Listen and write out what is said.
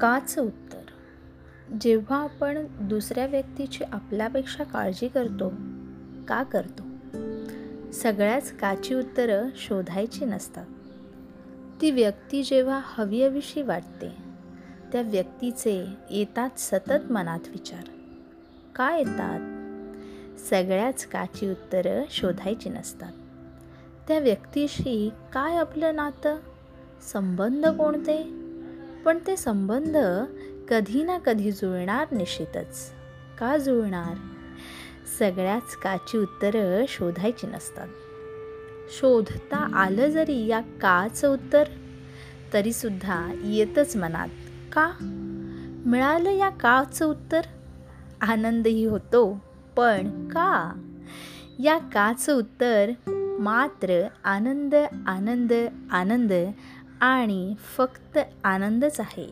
काचं उत्तर. जेव्हा आपण दुसऱ्या व्यक्तीची आपल्यापेक्षा काळजी करतो का करतो? सगळ्याच काची उत्तरं शोधायची नसतात. ती व्यक्ती जेव्हा हवीहवीशी वाटते त्या व्यक्तीचे येतात सतत मनात विचार. का येतात? सगळ्याच काची उत्तरं शोधायची नसतात. त्या व्यक्तीशी काय आपलं नातं? संबंध कोणते? पण ते संबंध कधी ना कधी जुळणार निश्चितच. का जुळणार? सगळ्याच काची उत्तरं शोधायची नसतात. शोधता आलं जरी या काचं उत्तर तरीसुद्धा येतच मनात. का? मिळालं या काचं उत्तर? आनंदही होतो पण का? या काचं उत्तर मात्र आनंद आनंद आनंद आणि फक्त आनंदच आहे.